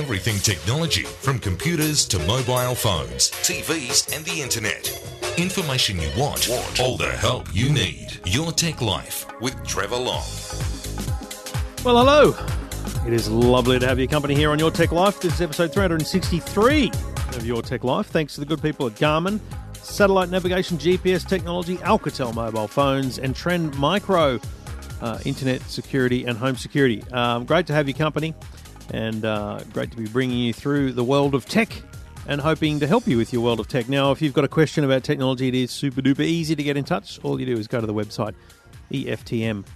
everything technology from computers to mobile phones, TVs, and the internet. Information you want, want. all the help you need. Your Tech Life with Trevor Long. Well, hello. It is lovely to have your company here on Your Tech Life. This is episode 363 of Your Tech Life. Thanks to the good people at Garmin, satellite navigation, GPS technology, Alcatel mobile phones, and Trend Micro uh, internet security and home security. Um, great to have your company and uh, great to be bringing you through the world of tech and hoping to help you with your world of tech. Now, if you've got a question about technology, it is super duper easy to get in touch. All you do is go to the website eftm.com.au.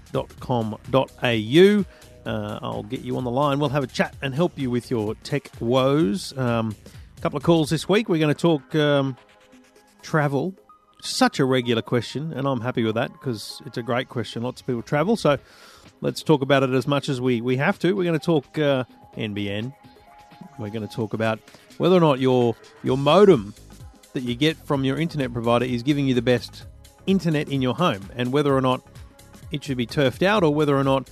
Uh, I'll get you on the line. We'll have a chat and help you with your tech woes. Um, a couple of calls this week. We're going to talk um, travel. Such a regular question, and I'm happy with that because it's a great question. Lots of people travel, so let's talk about it as much as we, we have to. We're going to talk uh, NBN. We're going to talk about whether or not your your modem that you get from your internet provider is giving you the best internet in your home, and whether or not it should be turfed out or whether or not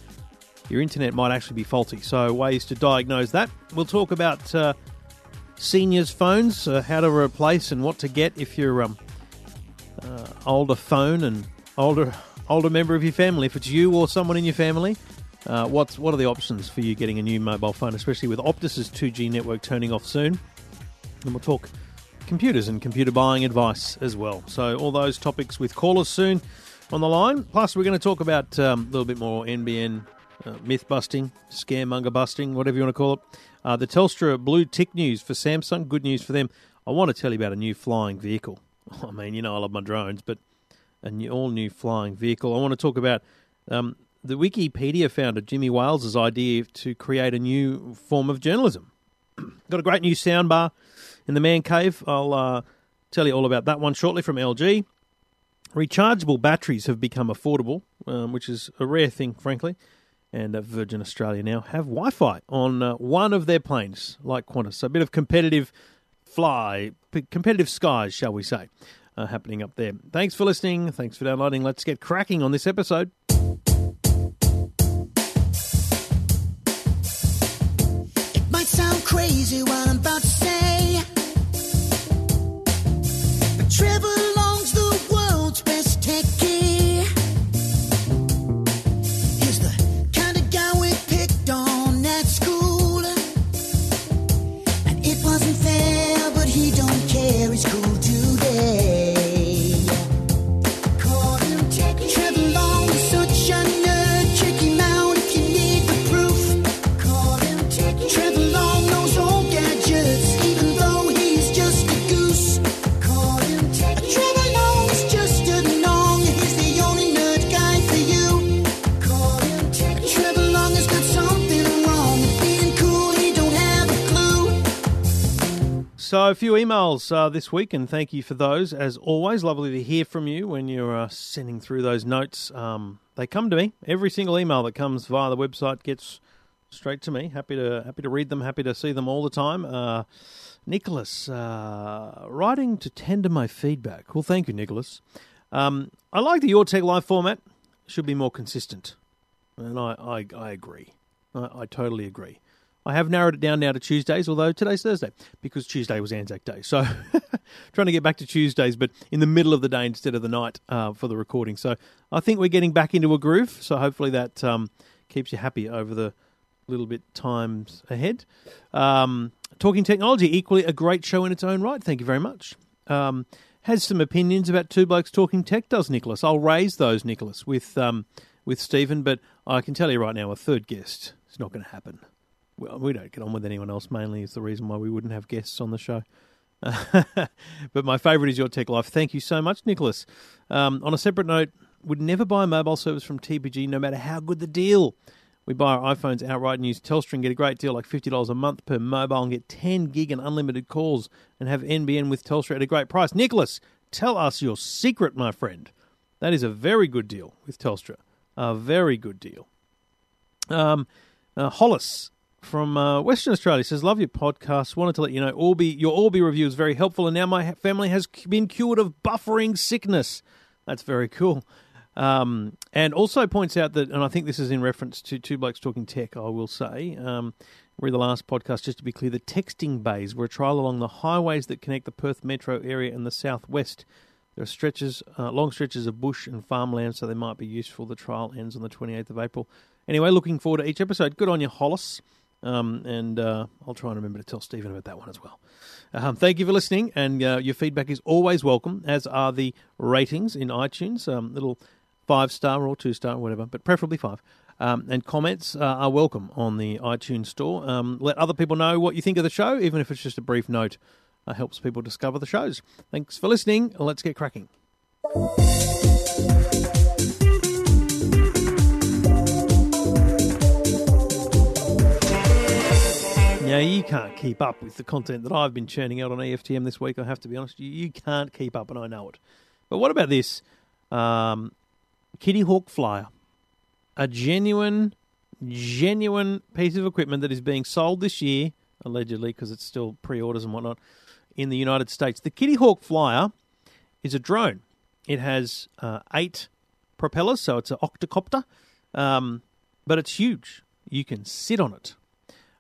your internet might actually be faulty. So, ways to diagnose that. We'll talk about uh, seniors' phones, uh, how to replace and what to get if you're um, uh, older phone and older older member of your family. If it's you or someone in your family, uh, what's what are the options for you getting a new mobile phone, especially with Optus's 2G network turning off soon? And we'll talk computers and computer buying advice as well. So, all those topics with callers soon on the line. Plus, we're going to talk about um, a little bit more NBN uh, myth busting, scaremonger busting, whatever you want to call it. Uh, the Telstra blue tick news for Samsung. Good news for them. I want to tell you about a new flying vehicle. I mean, you know, I love my drones, but a new, all new flying vehicle. I want to talk about um, the Wikipedia founder Jimmy Wales's idea to create a new form of journalism. Got a great new soundbar in the man cave. I'll uh, tell you all about that one shortly from LG. Rechargeable batteries have become affordable, um, which is a rare thing, frankly. And uh, Virgin Australia now have Wi Fi on uh, one of their planes, like Qantas. So a bit of competitive fly, p- competitive skies, shall we say, uh, happening up there. Thanks for listening. Thanks for downloading. Let's get cracking on this episode. Might sound crazy what I'm about to say, but Trevor So, a few emails uh, this week, and thank you for those. As always, lovely to hear from you when you're uh, sending through those notes. Um, they come to me. Every single email that comes via the website gets straight to me. Happy to happy to read them. Happy to see them all the time. Uh, Nicholas, uh, writing to tender my feedback. Well, thank you, Nicholas. Um, I like the Your Tech Live format. Should be more consistent, and I I, I agree. I, I totally agree. I have narrowed it down now to Tuesdays, although today's Thursday because Tuesday was Anzac Day. So trying to get back to Tuesdays, but in the middle of the day instead of the night uh, for the recording. So I think we're getting back into a groove. So hopefully that um, keeps you happy over the little bit times ahead. Um, Talking Technology, equally a great show in its own right. Thank you very much. Um, has some opinions about Two Blokes Talking Tech, does Nicholas? I'll raise those, Nicholas, with um, with Stephen, but I can tell you right now, a third guest is not going to happen. Well, we don't get on with anyone else, mainly, is the reason why we wouldn't have guests on the show. but my favourite is Your Tech Life. Thank you so much, Nicholas. Um, on a separate note, would never buy a mobile service from TPG no matter how good the deal. We buy our iPhones outright and use Telstra and get a great deal like $50 a month per mobile and get 10 gig and unlimited calls and have NBN with Telstra at a great price. Nicholas, tell us your secret, my friend. That is a very good deal with Telstra. A very good deal. Um, uh, Hollis from uh, Western Australia says, "Love your podcast. Wanted to let you know, Orbi, your Orbi review is very helpful, and now my family has been cured of buffering sickness. That's very cool." Um, and also points out that, and I think this is in reference to Two Blokes Talking Tech, I will say, um, read the last podcast, just to be clear, the texting bays were a trial along the highways that connect the Perth metro area and the southwest. There are stretches, uh, long stretches of bush and farmland, so they might be useful. The trial ends on the 28th of April. Anyway, looking forward to each episode. Good on you, Hollis. Um, and uh, I'll try and remember to tell Stephen about that one as well. Um, thank you for listening, and uh, your feedback is always welcome, as are the ratings in iTunes. Um, little five star or two star, whatever, but preferably five. Um, and comments uh, are welcome on the iTunes store. Um, let other people know what you think of the show, even if it's just a brief note. Uh, helps people discover the shows. Thanks for listening. Let's get cracking. Now, you can't keep up with the content that I've been churning out on EFTM this week, I have to be honest. You, you can't keep up, and I know it. But what about this? Um, Kitty Hawk Flyer. A genuine, genuine piece of equipment that is being sold this year, allegedly, because it's still pre orders and whatnot, in the United States. The Kitty Hawk Flyer is a drone. It has uh, eight propellers, so it's an octocopter, um, but it's huge. You can sit on it.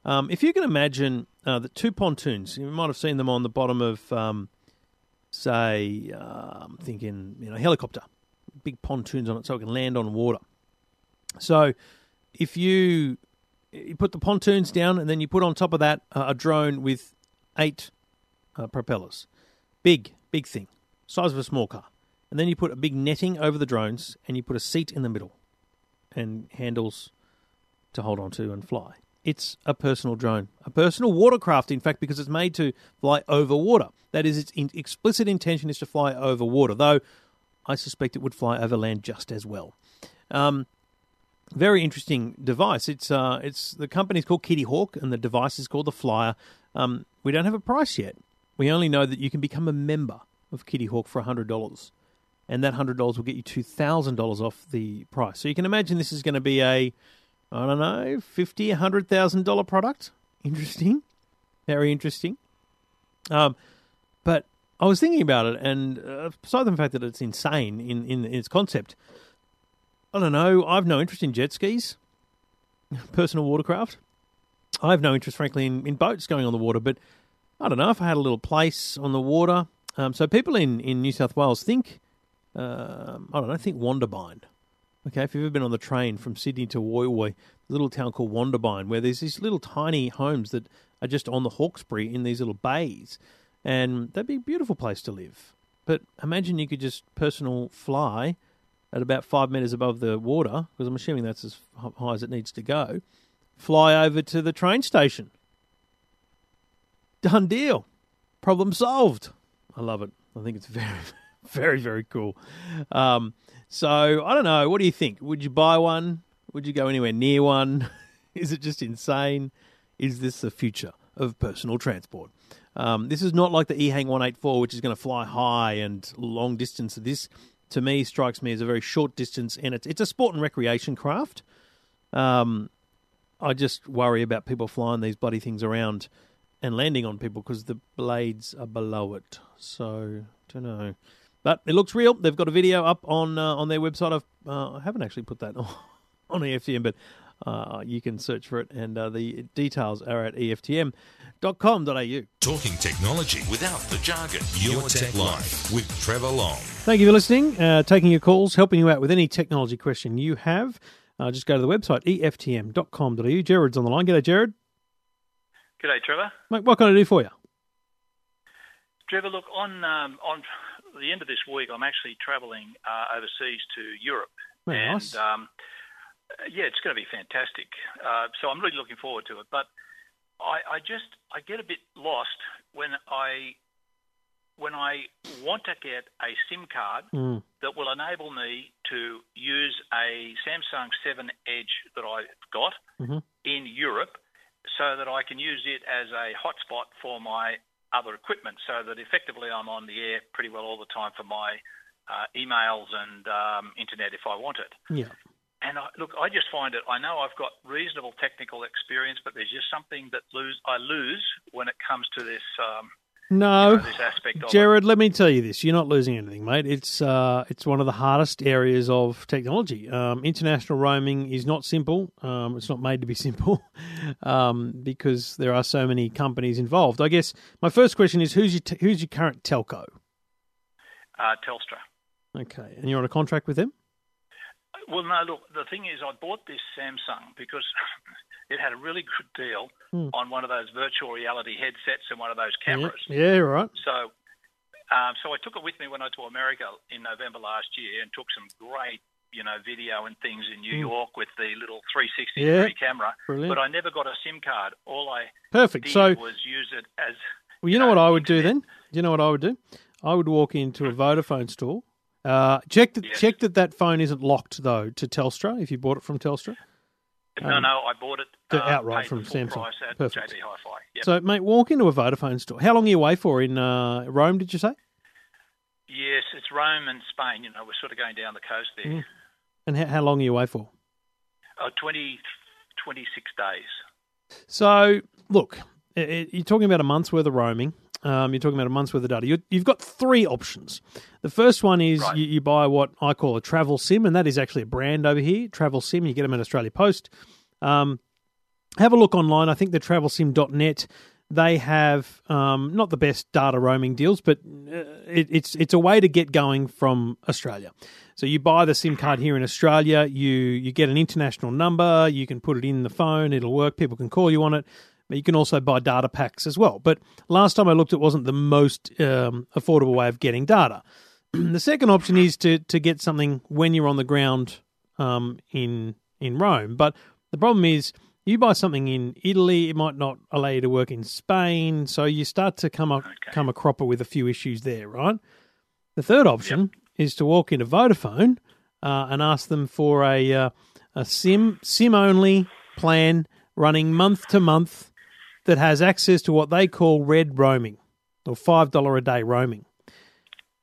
Um, if you can imagine uh, the two pontoons, you might have seen them on the bottom of, um, say, uh, I'm thinking, you know, helicopter, big pontoons on it so it can land on water. So if you you put the pontoons down and then you put on top of that uh, a drone with eight uh, propellers, big, big thing, size of a small car, and then you put a big netting over the drones and you put a seat in the middle and handles to hold on to and fly. It's a personal drone, a personal watercraft, in fact, because it's made to fly over water. That is, its in- explicit intention is to fly over water, though I suspect it would fly over land just as well. Um, very interesting device. It's uh, it's the company's called Kitty Hawk, and the device is called the Flyer. Um, we don't have a price yet. We only know that you can become a member of Kitty Hawk for hundred dollars, and that hundred dollars will get you two thousand dollars off the price. So you can imagine this is going to be a, I don't know, fifty, hundred thousand dollar product. Interesting, very interesting. Um, but I was thinking about it, and uh, aside from the fact that it's insane in, in its concept, I don't know. I've no interest in jet skis, personal watercraft. I have no interest, frankly, in, in boats going on the water. But I don't know if I had a little place on the water. Um, so people in, in New South Wales think, um, I don't know, think Wondabyne. Okay, if you've ever been on the train from Sydney to Woy, a little town called Wondabyne, where there's these little tiny homes that are just on the Hawkesbury in these little bays, and that'd be a beautiful place to live. But imagine you could just personal fly at about five meters above the water, because I'm assuming that's as high as it needs to go, fly over to the train station. Done deal. Problem solved. I love it. I think it's very, very, very cool. Um, so I don't know. What do you think? Would you buy one? Would you go anywhere near one? Is it just insane? Is this the future of personal transport? Um, this is not like the eHang 184, which is going to fly high and long distance. This, to me, strikes me as a very short distance, and it's it's a sport and recreation craft. Um, I just worry about people flying these bloody things around and landing on people because the blades are below it. So don't know, but it looks real. They've got a video up on uh, on their website. I've, uh, I haven't actually put that on, on EFTM, but uh, you can search for it, and uh, the details are at EFTM.com.au. Talking technology without the jargon. Your, Tech, Life with Trevor Long. Thank you for listening, uh, taking your calls, helping you out with any technology question you have. Uh, just go to the website, EFTM.com.au. Jared's on the line. G'day, Jared. G'day, Trevor. Mate, what can I do for you? Trevor, look, on um, on the end of this week, I'm actually travelling uh, overseas to Europe. Very and nice. um, uh, yeah, it's going to be fantastic. Uh, so I'm really looking forward to it. But I, I just I get a bit lost when I when I want to get a SIM card Mm. that will enable me to use a Samsung 7 Edge that I've got Mhm. in Europe so that I can use it as a hotspot for my other equipment so that effectively I'm on the air pretty well all the time for my uh, emails and um, internet if I want it. Yeah. And I, look, I just find it. I know I've got reasonable technical experience, but there's just something that lose I lose when it comes to this um, No, this aspect of it. Jared, let me tell you this: you're not losing anything, mate. It's uh, it's one of the hardest areas of technology. Um, international roaming is not simple. Um, it's not made to be simple um, because there are so many companies involved. I guess my first question is: who's your t- who's your current telco? Uh, Telstra. Okay, and you're on a contract with them. Well, no, look, the thing is, I bought this Samsung because it had a really good deal Hmm. on one of those virtual reality headsets and one of those cameras. Yeah, yeah, right. So, um, so I took it with me when I went to America in November last year and took some great, you know, video and things in New York with the little 360 Hmm. Yeah. degree camera. Brilliant. But I never got a SIM card. All I Perfect. did So, was use it as well, you know what I would do then? Do you know what I would do? I would walk into a Vodafone store. Uh, check that Yes. check that that phone isn't locked though to Telstra if you bought it from Telstra. No, no, I bought it Um, uh, outright from Samsung. Perfect. JB Hi-Fi. Yep. So, mate, walk into a Vodafone store. How long are you away for in uh, Rome? Did you say? yes, it's Rome and Spain. You know, we're sort of going down the coast there. Mm. And how, how long are you away for? Uh, 20, 26 days. So, look, i- i- you're talking about a month's worth of roaming. Um, you're talking about a month's worth of data. You, you've got three options. The first one is Right. you, you buy what I call a travel sim, and that is actually a brand over here. Travel sim. You get them at Australia Post. Um, have a look online. I think the travelsim.net they have um, not the best data roaming deals, but uh, it, it's it's a way to get going from Australia. So you buy the SIM card here in Australia, you you get an international number, you can put it in the phone, it'll work. People can call you on it. But you can also buy data packs as well. But last time I looked, it wasn't the most um, affordable way of getting data. the second option is to to get something when you're on the ground um, in in Rome. But the problem is, you buy something in Italy, it might not allow you to work in Spain, so you start to come up come a cropper with a few issues there, right? The third option is to walk into Vodafone uh, and ask them for a uh, a sim sim only plan running month to month that has access to what they call red roaming or five dollar a day roaming.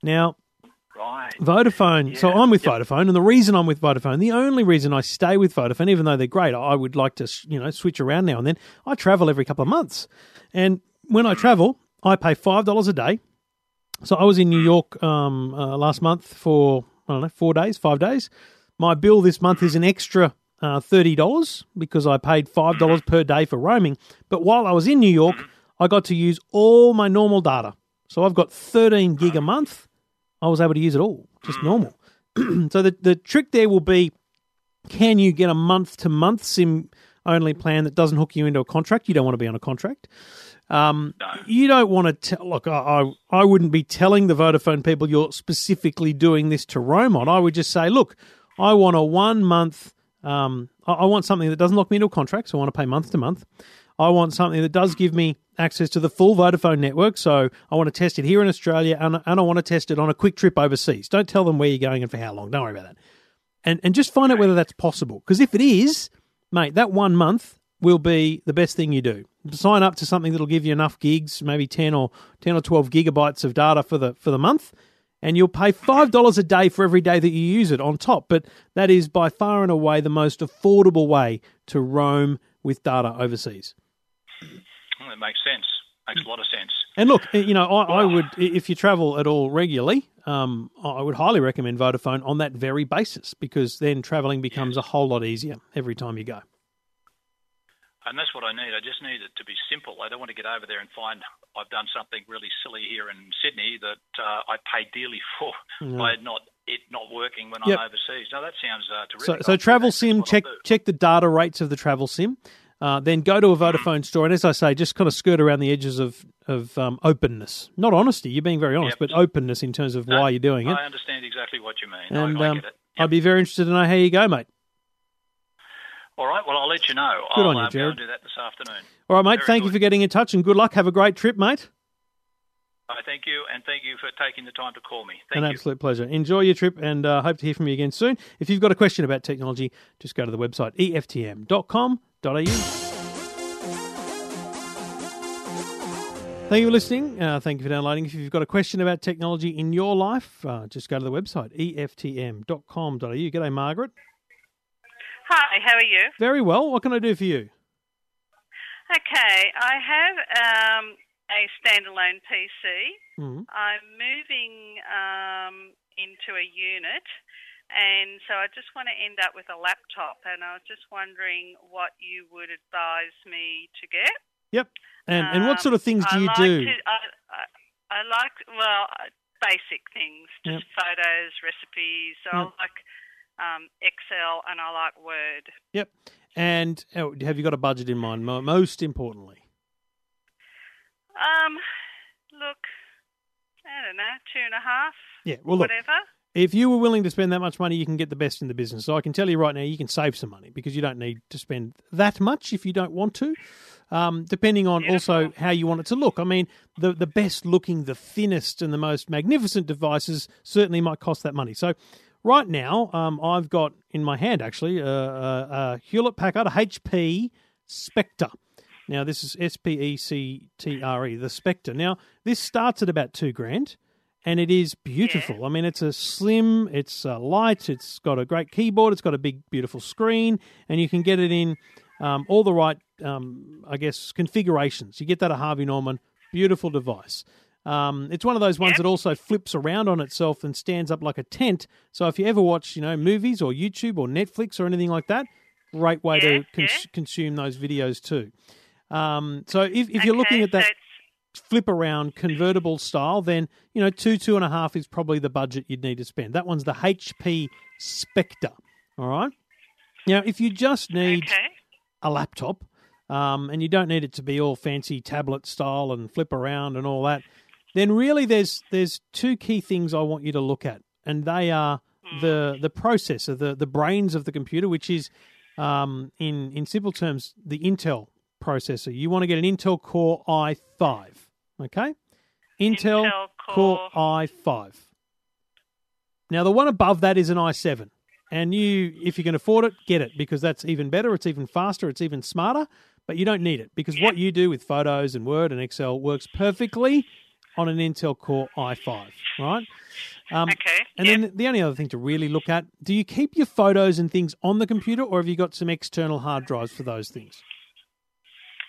Now, Right. Vodafone. So I'm with Vodafone, and the reason I'm with Vodafone, the only reason I stay with Vodafone, even though they're great, I would like to, you know, switch around now and then. I travel every couple of months, and when I travel, I pay five dollars a day. So I was in New York um, uh, last month for I don't know four days, five days. My bill this month is an extra uh, thirty dollars because I paid five dollars per day for roaming. But while I was in New York, I got to use all my normal data. So I've got thirteen gig a month. I was able to use it all, just normal. so the the trick there will be, can you get a month to month sim only plan that doesn't hook you into a contract? You don't want to be on a contract. Um, You don't want to tell. Look, I, I I wouldn't be telling the Vodafone people you're specifically doing this to roam on. I would just say, look, I want a one month. Um, I, I want something that doesn't lock me into a contract, so I want to pay month to month. I want something that does give me access to the full Vodafone network. So I want to test it here in Australia, and, and I want to test it on a quick trip overseas. Don't tell them where you're going and for how long. Don't worry about that. And and just find out whether that's possible. Because if it is, mate, that one month will be the best thing you do. Sign up to something that'll give you enough gigs, maybe ten or ten or twelve gigabytes of data for the for the month, and you'll pay five dollars a day for every day that you use it on top. But that is by far and away the most affordable way to roam with data overseas. Well, it makes sense. Makes a lot of sense. And look, you know, I, I would if you travel at all regularly, um, I would highly recommend Vodafone on that very basis because then traveling becomes a whole lot easier every time you go. And that's what I need. I just need it to be simple. I don't want to get over there and find I've done something really silly here in Sydney that uh, I paid dearly for by not it not working when Yep. I'm overseas. No, that sounds uh, So, terrific. so I'll travel sim, check check the data rates of the travel sim. Uh, then go to a Vodafone store, and as I say, just kind of skirt around the edges of of um, openness, not honesty. You're being very honest, Yep. but openness in terms of why you're doing it. I understand exactly what you mean. And I, I um, get it. I'd be very interested to know how you go, mate. All right. Well, I'll let you know. Good I'll on you, go Jared. do that this afternoon. All right, mate. Very thank you for getting in touch, and good luck. Have a great trip, mate. I thank you, and thank you for taking the time to call me. Thank An you. absolute pleasure. Enjoy your trip and uh, hope to hear from you again soon. If you've got a question about technology, just go to the website eftm.com.au. Thank you for listening. Uh, thank you for downloading. If you've got a question about technology in your life, uh, just go to the website eftm.com.au. G'day, Margaret. Hi, how are you? Very well. What can I do for you? Okay, I have um, a standalone PC. Mhm. I'm moving um, into a unit, and so I just want to end up with a laptop. And I was just wondering what you would advise me to get. Yep. And and what Um, sort of things do I you like do? To, I, I, I like well basic things, just photos, recipes. So I like um, Excel and I like Word. Yep. And oh, have you got a budget in mind? Most importantly. Um, look, I don't know, two and a half, Yeah. Well, look. whatever. If you were willing to spend that much money, you can get the best in the business. So I can tell you right now, you can save some money because you don't need to spend that much if you don't want to. Um, depending on also how you want it to look. I mean, the the best looking, the thinnest, and the most magnificent devices certainly might cost that money. So, right now, um, I've got in my hand actually a, a, a Hewlett Packard a HP Spectre. Now, this is S P E C T R E, the Spectre. Now, this starts at about two grand and it is beautiful. I mean, it's a slim, it's uh, light, it's got a great keyboard, it's got a big, beautiful screen, and you can get it in um, all the right, um, I guess, configurations. You get that at Harvey Norman, beautiful device. Um, it's one of those ones that also flips around on itself and stands up like a tent. So if you ever watch, you know, movies or YouTube or Netflix or anything like that, great way to cons- yeah. consume those videos too. Um, so if, if you're looking at that so flip around convertible style, then you know two two and a half is probably the budget you'd need to spend. That one's the HP Spectre. All right. Now, if you just need okay. a laptop, um, and you don't need it to be all fancy tablet style and flip around and all that, then really there's there's two key things I want you to look at, and they are the the processor, the the brains of the computer, which is um, in in simple terms the Intel processor. You want to get an Intel Core i5, okay? Intel, Intel Core Core- i5. Now the one above that is an i7. And you, if you can afford it, get it because that's even better. It's even faster. It's even smarter. But you don't need it because what you do with photos and Word and Excel works perfectly on an Intel Core i5, right? Um, Okay. And yep. then the only other thing to really look at: do you keep your photos and things on the computer, or have you got some external hard drives for those things?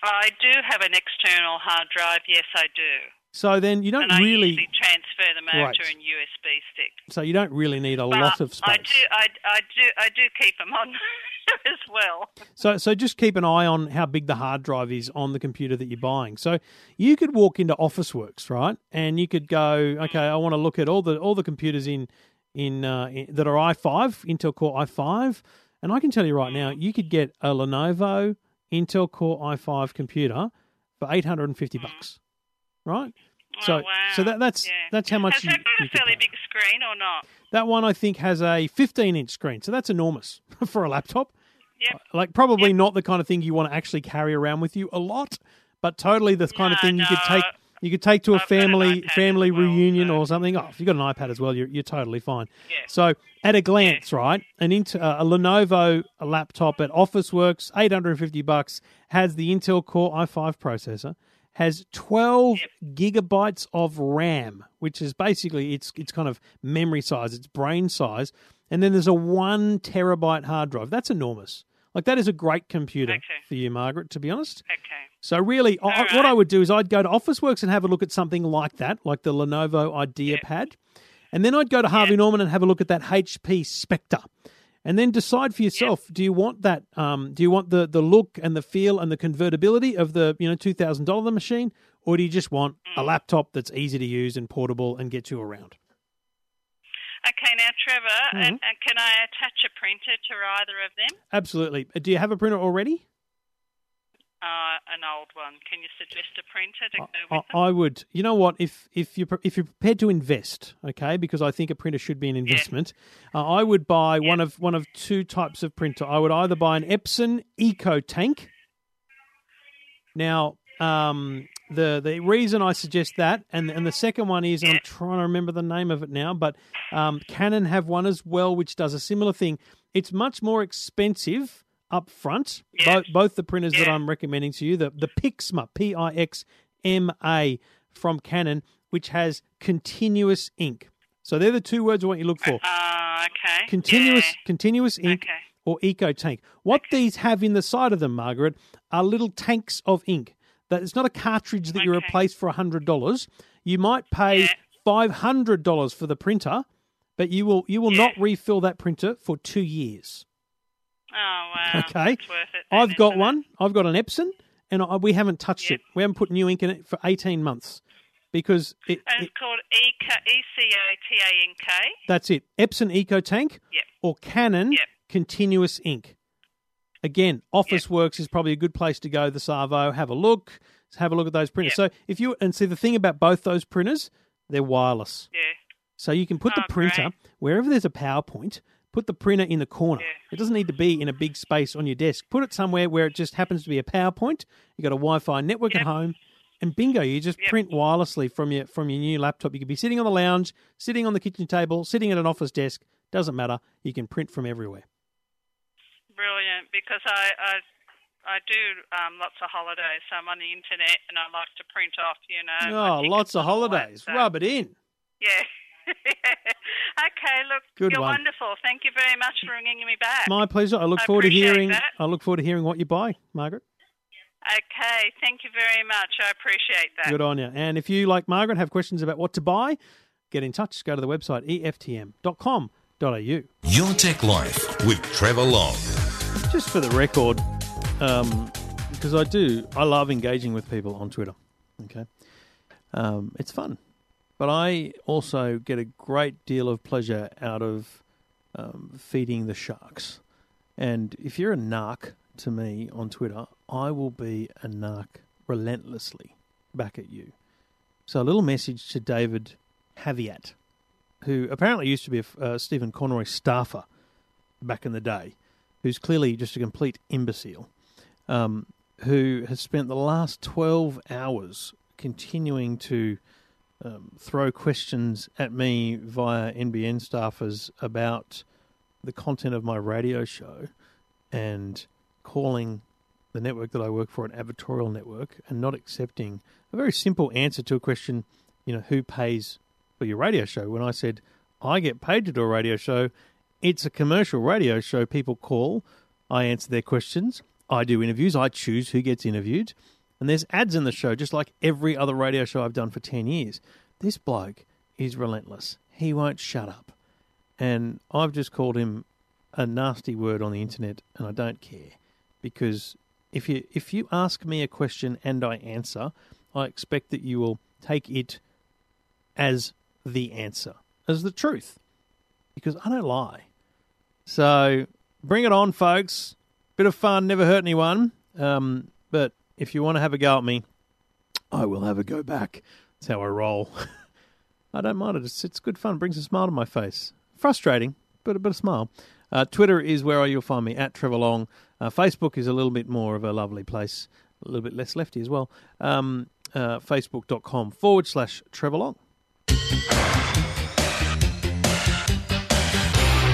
I do have an external hard drive. Yes, I do. So then you don't and I really, usually transfer them over Right. to a USB stick. so you don't really need a But lot of space. I do, I, I do, I do keep them on as well. So, so just keep an eye on how big the hard drive is on the computer that you're buying. So, you could walk into Officeworks, right, and you could go, mm. okay, I want to look at all the all the computers in in, uh, in that are i5, Intel Core i5, and I can tell you right now, mm. you could get a Lenovo Intel Core i5 computer for 850 mm. bucks, right? So, oh, wow. so that that's Yeah. that's how much Has you, that got a fairly big screen or not? That one I think has a 15 inch screen, so that's enormous for a laptop. Yep. Like probably not the kind of thing you want to actually carry around with you a lot, but totally the kind of No, thing you could take you could take to a I've family family well, reunion so- or something. Oh, if you've got an iPad as well, you're you're totally fine. Yeah. So at a glance, right, an int- uh, a Lenovo laptop at OfficeWorks, 850 bucks, has the Intel Core i5 processor, has 12 gigabytes of RAM, which is basically it's it's kind of memory size, it's brain size, and then there's a one terabyte hard drive. That's enormous. Like that is a great computer Okay. for you, Margaret. To be honest. Okay. So really, I, right. what I would do is I'd go to Officeworks and have a look at something like that, like the Lenovo IdeaPad, and then I'd go to Harvey Norman and have a look at that HP Spectre, and then decide for yourself: do you want that? Um, do you want the the look and the feel and the convertibility of the you know two thousand dollar machine, or do you just want Mm. a laptop that's easy to use and portable and gets you around? Okay, now Trevor, Mm-hmm. and, and can I attach a printer to either of them? Absolutely. Uh, Do you have a printer already? Uh, an old one. Can you suggest a printer to go I, with them? I would. You know what? If if you if you're prepared to invest, okay, because I think a printer should be an investment. Uh, I would buy one of one of two types of printer. I would either buy an Epson Eco Tank. Now, um, the the reason I suggest that, and and the second one is, and I'm trying to remember the name of it now, but um, Canon have one as well, which does a similar thing. It's much more expensive up front. Yeah. Both both the printers that I'm recommending to you, the the Pixma P I X M A from Canon, which has continuous ink. So they're the two words I want you to look for: Uh, okay. continuous Yeah. continuous ink Okay. or eco tank. What these have in the side of them, Margaret, are little tanks of ink. That it's not a cartridge that you replace for hundred dollars. You might pay Yeah. five hundred dollars for the printer, but you will you will Yeah. not refill that printer for two years. Oh wow. Okay. It's worth it. then, I've got isn't it? one. I've got an Epson, and I, we haven't touched Yep. it. We haven't put new ink in it for eighteen months because it, And it it's called E C O T A N K. that's it. Epson EcoTank Yep. or Canon Yep. Continuous Ink. Again, Office Works is probably a good place to go. The Savo, have a look, have a look at those printers. So if you and see the thing about both those printers, they're wireless. Yeah. So you can put the Oh, printer great. wherever there's a PowerPoint. Put the printer in the corner. Yeah. It doesn't need to be in a big space on your desk. Put it somewhere where it just happens to be a PowerPoint. You got a Wi-Fi network at home, and bingo, you just Yep. print wirelessly from your from your new laptop. You could be sitting on the lounge, sitting on the kitchen table, sitting at an office desk. Doesn't matter. You can print from everywhere. Brilliant. Because I I, I do um, lots of holidays, so I'm on the internet and I like to print off. You know. oh, lots of holidays. so- Rub it in. Yeah. okay. Look, Good you're one. wonderful. Thank you very much for ringing me back. My pleasure. I look I forward to hearing. that. I look forward to hearing what you buy, Margaret. Okay. Thank you very much. I appreciate that. Good on you. And if you, like Margaret, have questions about what to buy, get in touch. Go to the website eftm.com.au. Your Tech Life with Trevor Long. Just for the record, um, because I do, I love engaging with people on Twitter. Okay, um, it's fun, but I also get a great deal of pleasure out of um, feeding the sharks. And if you're a narc to me on Twitter, I will be a narc relentlessly back at you. So a little message to David Haviat, who apparently used to be a uh, Stephen Conroy staffer back in the day, who's clearly just a complete imbecile, um, who has spent the last 12 hours continuing to um, throw questions at me via NBN staffers about the content of my radio show and calling the network that I work for an advertorial network and not accepting a very simple answer to a question, you know, who pays for your radio show? When I said, I get paid to do a radio show, it's a commercial radio show. People call, I answer their questions, I do interviews, I choose who gets interviewed, and there's ads in the show, just like every other radio show I've done for 10 years. This bloke is relentless. He won't shut up. And I've just called him a nasty word on the internet, and I don't care because if you if you ask me a question and I answer, I expect that you will take it as the answer, as the truth, because I don't lie. So bring it on, folks. Bit of fun, never hurt anyone. Um, if you want to have a go at me, I will have a go back. That's how I roll. I don't mind it. It's, it's good fun. It brings a smile to my face. Frustrating, but a bit of smile. Uh, Twitter is where you'll find me at Trevor Long. Uh, Facebook is a little bit more of a lovely place, a little bit less lefty as well. Um, uh, Facebook.com forward slash Trevor Long.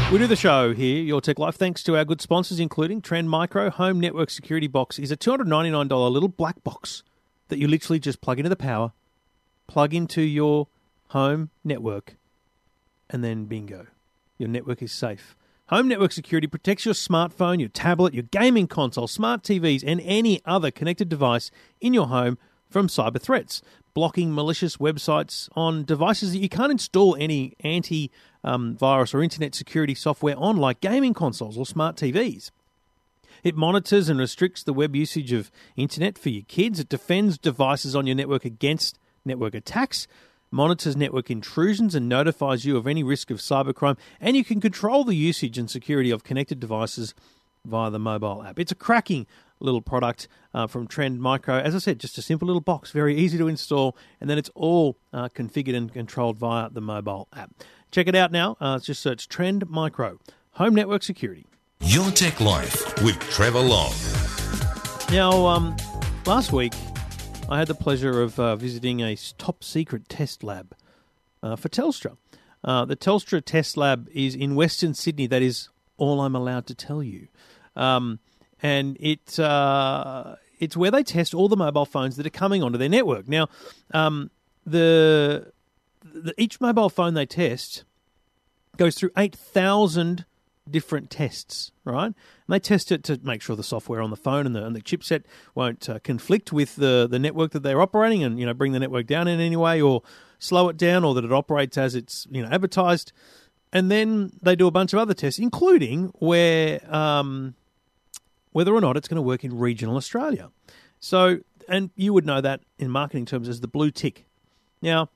We do the show here, Your Tech Life, thanks to our good sponsors, including Trend Micro Home Network Security Box is a $299 little black box that you literally just plug into the power, plug into your home network, and then bingo. Your network is safe. Home network security protects your smartphone, your tablet, your gaming console, smart TVs, and any other connected device in your home from cyber threats, blocking malicious websites on devices that you can't install any anti um, virus or internet security software on, like gaming consoles or smart TVs. It monitors and restricts the web usage of internet for your kids. It defends devices on your network against network attacks, monitors network intrusions, and notifies you of any risk of cybercrime. And you can control the usage and security of connected devices via the mobile app. It's a cracking little product uh, from Trend Micro. As I said, just a simple little box, very easy to install, and then it's all uh, configured and controlled via the mobile app. Check it out now. Uh, just search Trend Micro Home Network Security. Your Tech Life with Trevor Long. Now, um, last week I had the pleasure of uh, visiting a top secret test lab uh, for Telstra. Uh, the Telstra test lab is in Western Sydney. That is all I'm allowed to tell you. Um, and it uh, it's where they test all the mobile phones that are coming onto their network. Now, um, the, the each mobile phone they test goes through eight thousand different tests, right? And they test it to make sure the software on the phone and the, and the chipset won't uh, conflict with the, the network that they're operating and, you know, bring the network down in any way or slow it down or that it operates as it's, you know, advertised. And then they do a bunch of other tests, including where um, whether or not it's going to work in regional Australia. So, and you would know that in marketing terms as the blue tick. Now,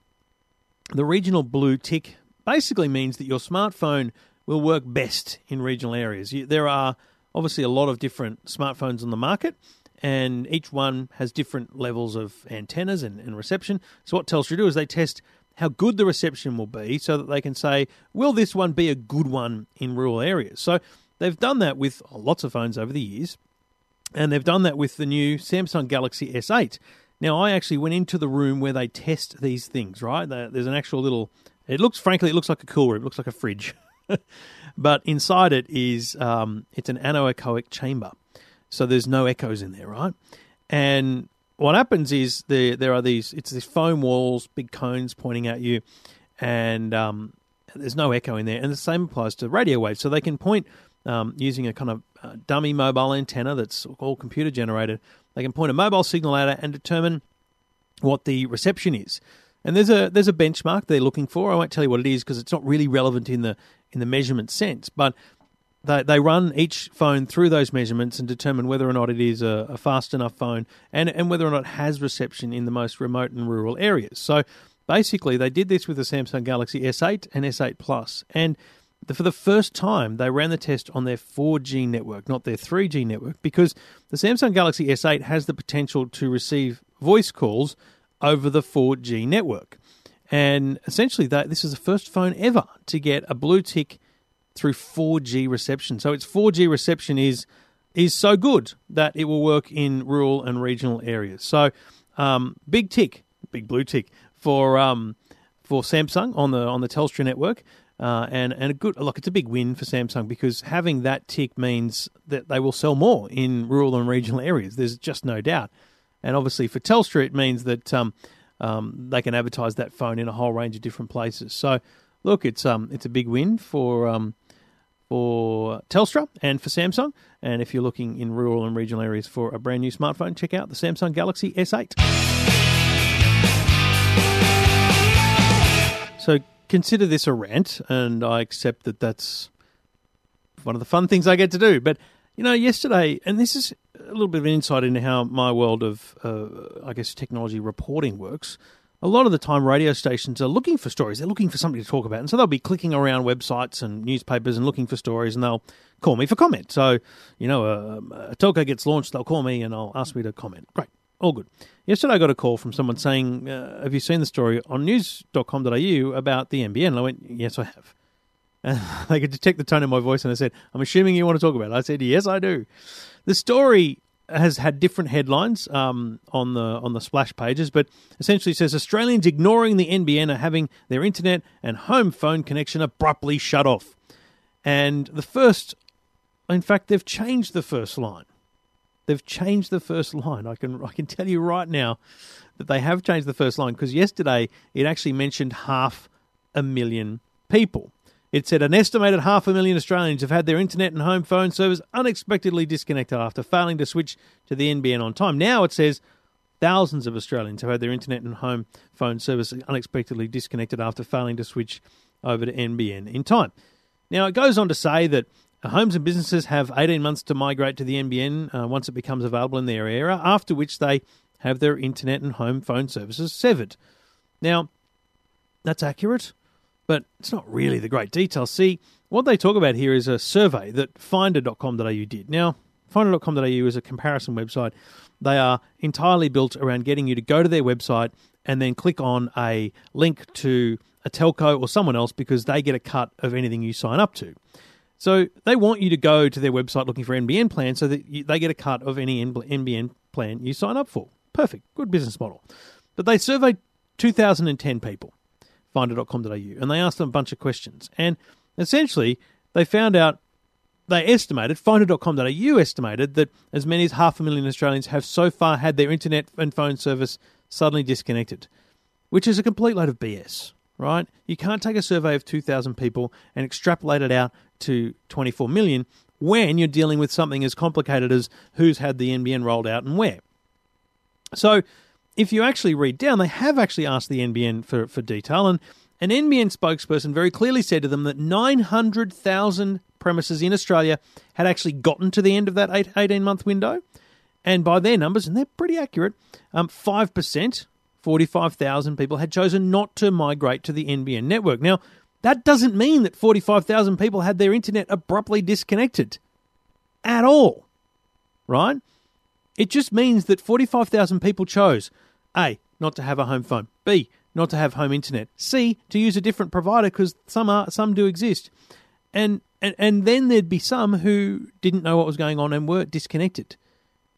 the regional blue tick basically means that your smartphone will work best in regional areas. There are obviously a lot of different smartphones on the market, and each one has different levels of antennas and, and reception. So, what Telstra do is they test how good the reception will be so that they can say, will this one be a good one in rural areas? So, they've done that with lots of phones over the years, and they've done that with the new Samsung Galaxy S8. Now, I actually went into the room where they test these things, right? There's an actual little, it looks, frankly, it looks like a cool room, it looks like a fridge. but inside it is um, it's an anechoic chamber, so there's no echoes in there, right? And what happens is there there are these it's these foam walls, big cones pointing at you, and um, there's no echo in there. And the same applies to radio waves, so they can point um, using a kind of uh, dummy mobile antenna that's all computer generated. They can point a mobile signal at it and determine what the reception is. And there's a there's a benchmark they're looking for. I won't tell you what it is because it's not really relevant in the in the measurement sense, but they, they run each phone through those measurements and determine whether or not it is a, a, fast enough phone and, and whether or not it has reception in the most remote and rural areas. So basically, they did this with the Samsung Galaxy S8 and S8 Plus, and the, for the first time, they ran the test on their 4G network, not their 3G network, because the Samsung Galaxy S8 has the potential to receive voice calls over the 4G network. And essentially, that this is the first phone ever to get a blue tick through 4G reception. So its 4G reception is is so good that it will work in rural and regional areas. So um, big tick, big blue tick for um, for Samsung on the on the Telstra network. Uh, and and a good look. It's a big win for Samsung because having that tick means that they will sell more in rural and regional areas. There's just no doubt. And obviously for Telstra, it means that um, um, they can advertise that phone in a whole range of different places. So, look, it's um, it's a big win for um, for Telstra and for Samsung. And if you're looking in rural and regional areas for a brand new smartphone, check out the Samsung Galaxy S8. So consider this a rant, and I accept that that's one of the fun things I get to do. But you know, yesterday, and this is a little bit of an insight into how my world of, uh, I guess, technology reporting works. A lot of the time, radio stations are looking for stories. They're looking for something to talk about. And so they'll be clicking around websites and newspapers and looking for stories, and they'll call me for comment. So, you know, a, a telco gets launched, they'll call me and I'll ask me to comment. Great. All good. Yesterday, I got a call from someone saying, uh, Have you seen the story on news.com.au about the NBN? And I went, Yes, I have. And they could detect the tone of my voice, and I said, I'm assuming you want to talk about it. I said, Yes, I do. The story has had different headlines um, on the on the splash pages, but essentially says Australians ignoring the NBN are having their internet and home phone connection abruptly shut off. And the first, in fact, they've changed the first line. They've changed the first line. I can I can tell you right now that they have changed the first line because yesterday it actually mentioned half a million people. It said an estimated half a million Australians have had their internet and home phone service unexpectedly disconnected after failing to switch to the NBN on time. Now it says thousands of Australians have had their internet and home phone service unexpectedly disconnected after failing to switch over to NBN in time. Now it goes on to say that homes and businesses have 18 months to migrate to the NBN uh, once it becomes available in their area, after which they have their internet and home phone services severed. Now, that's accurate but it's not really the great detail. See, what they talk about here is a survey that finder.com.au did. Now, finder.com.au is a comparison website. They are entirely built around getting you to go to their website and then click on a link to a telco or someone else because they get a cut of anything you sign up to. So they want you to go to their website looking for NBN plans so that you, they get a cut of any NBN plan you sign up for. Perfect. Good business model. But they surveyed 2,010 people finder.com.au, and they asked them a bunch of questions. And essentially, they found out, they estimated, finder.com.au estimated that as many as half a million Australians have so far had their internet and phone service suddenly disconnected, which is a complete load of BS, right? You can't take a survey of 2,000 people and extrapolate it out to 24 million when you're dealing with something as complicated as who's had the NBN rolled out and where. So, if you actually read down, they have actually asked the NBN for, for detail, and an NBN spokesperson very clearly said to them that 900,000 premises in Australia had actually gotten to the end of that 18 month window. And by their numbers, and they're pretty accurate, um, 5%, 45,000 people had chosen not to migrate to the NBN network. Now, that doesn't mean that 45,000 people had their internet abruptly disconnected at all, right? It just means that 45,000 people chose A, not to have a home phone, B, not to have home internet, C, to use a different provider because some some do exist. And, and and then there'd be some who didn't know what was going on and were disconnected.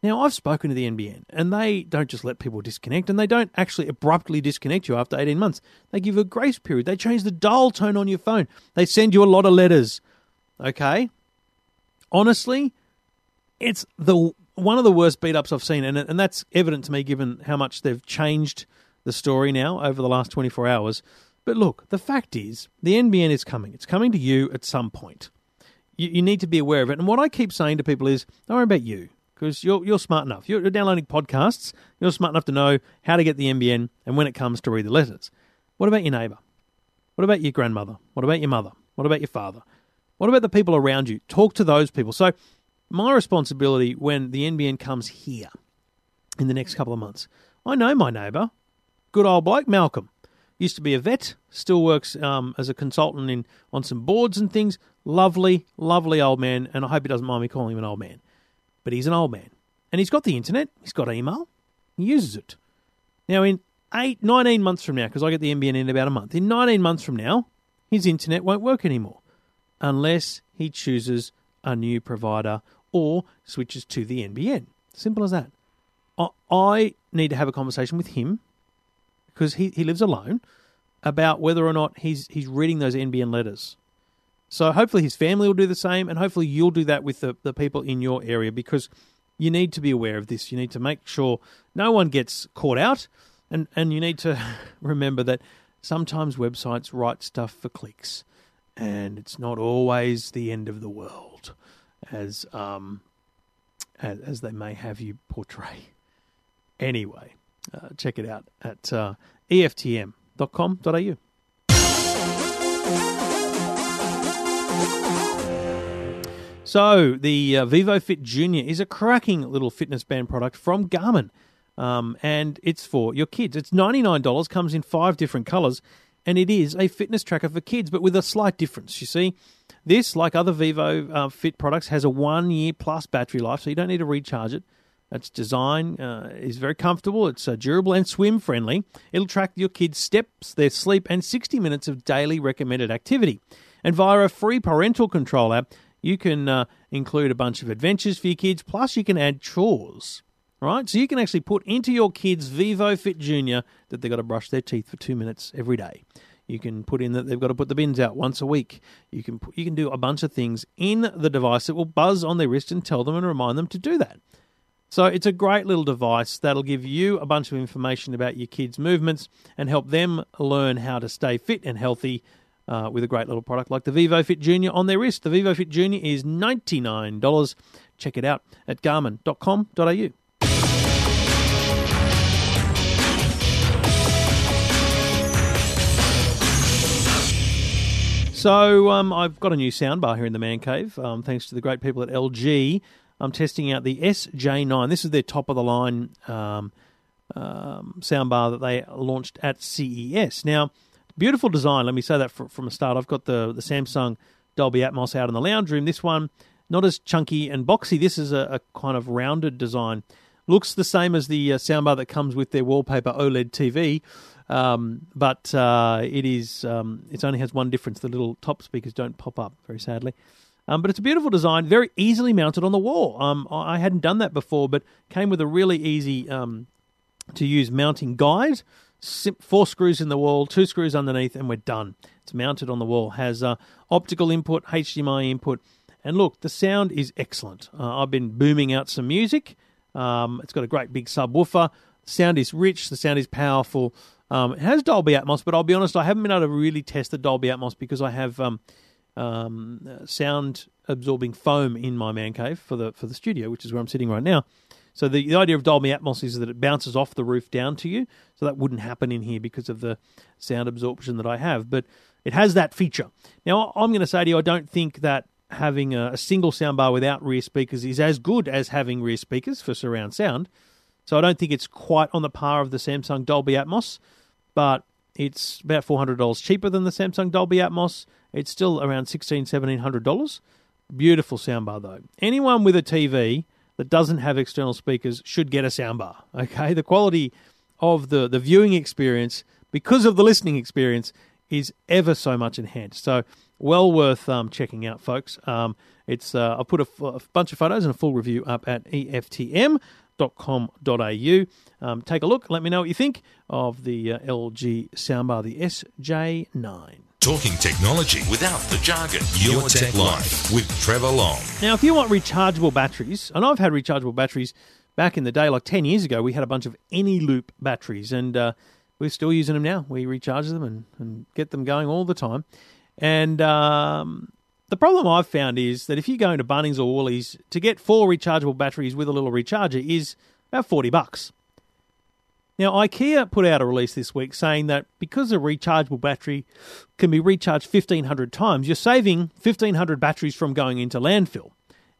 Now, I've spoken to the NBN, and they don't just let people disconnect, and they don't actually abruptly disconnect you after 18 months. They give you a grace period. They change the dial tone on your phone. They send you a lot of letters. Okay? Honestly, it's the one of the worst beat ups I've seen, and, and that's evident to me given how much they've changed the story now over the last 24 hours. But look, the fact is, the NBN is coming. It's coming to you at some point. You, you need to be aware of it. And what I keep saying to people is, don't worry about you because you're you're smart enough. You're, you're, downloading podcasts. You're smart enough to know how to get the NBN and when it comes to read the letters. What about your neighbour? What about your grandmother? What about your mother? What about your father? What about the people around you? Talk to those people. So, my responsibility when the NBN comes here in the next couple of months, I know my neighbour, good old bloke Malcolm. Used to be a vet, still works um, as a consultant in on some boards and things. Lovely, lovely old man, and I hope he doesn't mind me calling him an old man but he's an old man. And he's got the internet, he's got email, he uses it. Now, in eight, 19 months from now, because I get the NBN in about a month, in 19 months from now, his internet won't work anymore unless he chooses a new provider or switches to the NBN. Simple as that. I need to have a conversation with him because he, he lives alone about whether or not he's he's reading those NBN letters. So hopefully his family will do the same, and hopefully you'll do that with the, the people in your area because you need to be aware of this. You need to make sure no one gets caught out, and, and you need to remember that sometimes websites write stuff for clicks, and it's not always the end of the world, as um, as, as they may have you portray. Anyway, uh, check it out at uh, eftm.com.au. So the uh, Vivo Fit Junior is a cracking little fitness band product from Garmin, um, and it's for your kids. It's ninety nine dollars, comes in five different colours, and it is a fitness tracker for kids, but with a slight difference. You see, this, like other Vivo uh, Fit products, has a one year plus battery life, so you don't need to recharge it. Its design uh, is very comfortable. It's uh, durable and swim friendly. It'll track your kids' steps, their sleep, and 60 minutes of daily recommended activity. And via a free parental control app, you can uh, include a bunch of adventures for your kids, plus you can add chores. Right? So you can actually put into your kids Vivo Fit Junior that they've got to brush their teeth for two minutes every day. You can put in that they've got to put the bins out once a week. You can put, you can do a bunch of things in the device that will buzz on their wrist and tell them and remind them to do that. So it's a great little device that'll give you a bunch of information about your kids' movements and help them learn how to stay fit and healthy uh, with a great little product like the Vivo Fit Junior on their wrist. The Vivo Fit Junior is $99. Check it out at garmin.com.au. So um, I've got a new soundbar here in the man cave, um, thanks to the great people at LG. I'm testing out the SJ9. This is their top of the line um, um, soundbar that they launched at CES. Now, Beautiful design. Let me say that from the start. I've got the the Samsung Dolby Atmos out in the lounge room. This one not as chunky and boxy. This is a, a kind of rounded design. Looks the same as the uh, soundbar that comes with their wallpaper OLED TV, um, but uh, it is um, it only has one difference. The little top speakers don't pop up. Very sadly. Um, but it's a beautiful design, very easily mounted on the wall. Um, I hadn't done that before, but came with a really easy um, to use mounting guide four screws in the wall, two screws underneath, and we're done. It's mounted on the wall, has uh, optical input, HDMI input, and look, the sound is excellent. Uh, I've been booming out some music. Um, it's got a great big subwoofer. The sound is rich, the sound is powerful. Um, it has Dolby Atmos, but I'll be honest, I haven't been able to really test the Dolby Atmos because I have um, um, sound absorbing foam in my man cave for the for the studio, which is where I'm sitting right now. So the, the idea of Dolby Atmos is that it bounces off the roof down to you. So that wouldn't happen in here because of the sound absorption that I have. But it has that feature. Now I'm going to say to you, I don't think that having a, a single soundbar without rear speakers is as good as having rear speakers for surround sound. So I don't think it's quite on the par of the Samsung Dolby Atmos, but it's about $400 cheaper than the Samsung Dolby Atmos. It's still around $1,600, $1,700. Beautiful soundbar, though. Anyone with a TV that doesn't have external speakers should get a soundbar, okay? The quality of the, the viewing experience, because of the listening experience, is ever so much enhanced. So, well worth um, checking out, folks. Um, it's uh, I'll put a, f- a bunch of photos and a full review up at EFTM.com.au. Um, take a look. Let me know what you think of the uh, LG soundbar, the SJ9. Talking technology without the jargon. Your, Tech, Life with Trevor Long. Now, if you want rechargeable batteries, and I've had rechargeable batteries back in the day, like 10 years ago, we had a bunch of Eneloop batteries, and uh, we're still using them now. We recharge them and, and get them going all the time. And um, the problem I've found is that if you go into Bunnings or Woolies, to get four rechargeable batteries with a little recharger is about 40 bucks. Now, IKEA put out a release this week saying that because a rechargeable battery can be recharged 1500 times, you're saving 1500 batteries from going into landfill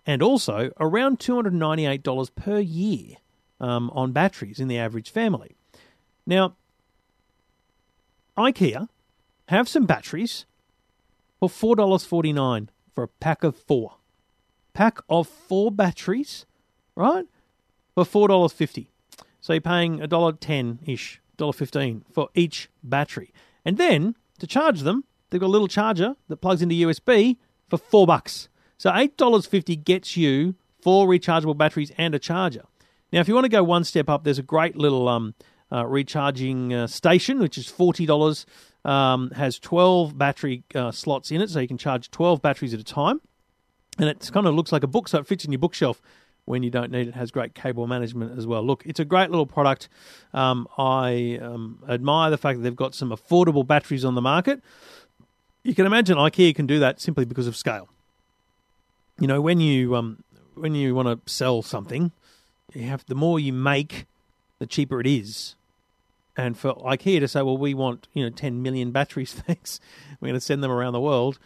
and also around $298 per year um, on batteries in the average family. Now, IKEA have some batteries for $4.49 for a pack of four. Pack of four batteries, right? For $4.50. So you're paying a dollar ten ish, dollar fifteen for each battery. And then to charge them, they've got a little charger that plugs into USB for four bucks. So eight dollars fifty gets you four rechargeable batteries and a charger. Now, if you want to go one step up, there's a great little um, uh, recharging uh, station, which is forty dollars. Um, has twelve battery uh, slots in it, so you can charge twelve batteries at a time. And it kind of looks like a book, so it fits in your bookshelf when you don't need it. Has great cable management as well. Look, it's a great little product. Um, I um, admire the fact that they've got some affordable batteries on the market. You can imagine IKEA can do that simply because of scale. You know, when you um, when you want to sell something, you have the more you make, the cheaper it is. And for IKEA to say, well, we want you know 10 million batteries, thanks, we're going to send them around the world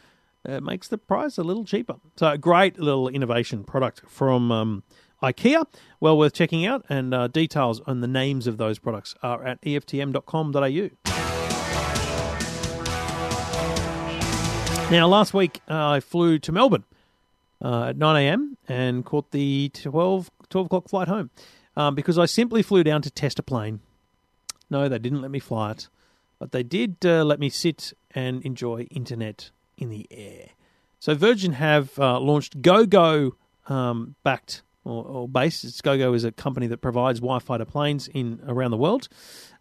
it makes the price a little cheaper. So, a great little innovation product from um, IKEA. Well worth checking out, and uh, details on the names of those products are at EFTM.com.au. Now, last week uh, I flew to Melbourne uh, at 9 a.m. and caught the 12, 12 o'clock flight home um, because I simply flew down to test a plane. No, they didn't let me fly it, but they did uh, let me sit and enjoy internet in the air. So Virgin have uh, launched GoGo um, backed or, or based. It's GoGo is a company that provides Wi-Fi to planes in around the world.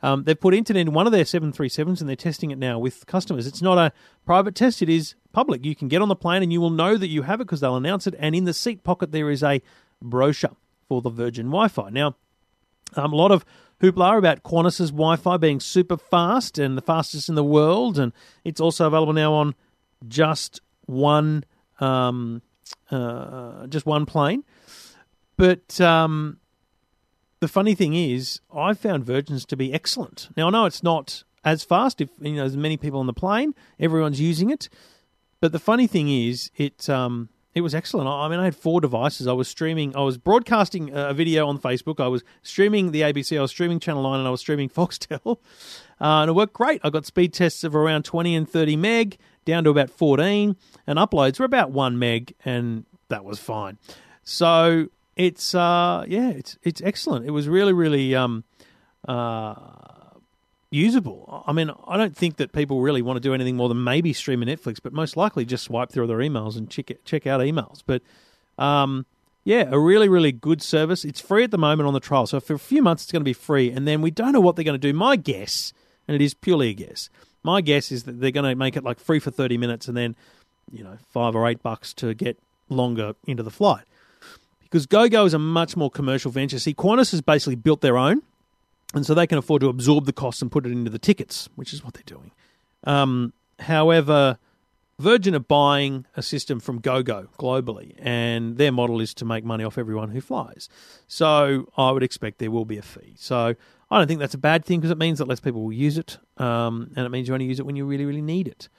Um, they've put internet in one of their 737s and they're testing it now with customers. It's not a private test; it is public. You can get on the plane and you will know that you have it because they'll announce it. And in the seat pocket there is a brochure for the Virgin Wi-Fi. Now, um, a lot of hoopla about Qantas's Wi-Fi being super fast and the fastest in the world, and it's also available now on just one um, uh, just one plane. But um, the funny thing is, I found Virgin's to be excellent. Now I know it's not as fast. If you know, there's many people on the plane, everyone's using it. But the funny thing is, it um, it was excellent. I mean, I had four devices. I was streaming. I was broadcasting a video on Facebook. I was streaming the ABC. I was streaming Channel Nine, and I was streaming Foxtel. Uh, and it worked great. I got speed tests of around 20 and 30 meg down to about 14, and uploads were about 1 meg, and that was fine. So it's, uh, yeah, it's, it's excellent. It was really, really um, uh, usable. I mean, I don't think that people really want to do anything more than maybe stream a Netflix, but most likely just swipe through their emails and check, it, check out emails. But um, yeah, a really, really good service. It's free at the moment on the trial. So for a few months, it's going to be free. And then we don't know what they're going to do. My guess, and it is purely a guess, my guess is that they're going to make it like free for 30 minutes and then, you know, five or eight bucks to get longer into the flight. Because GoGo is a much more commercial venture. See, Qantas has basically built their own. And so they can afford to absorb the costs and put it into the tickets, which is what they're doing. Um, however, Virgin are buying a system from GoGo globally, and their model is to make money off everyone who flies. So I would expect there will be a fee. So I don't think that's a bad thing because it means that less people will use it, um, and it means you only use it when you really, really need it.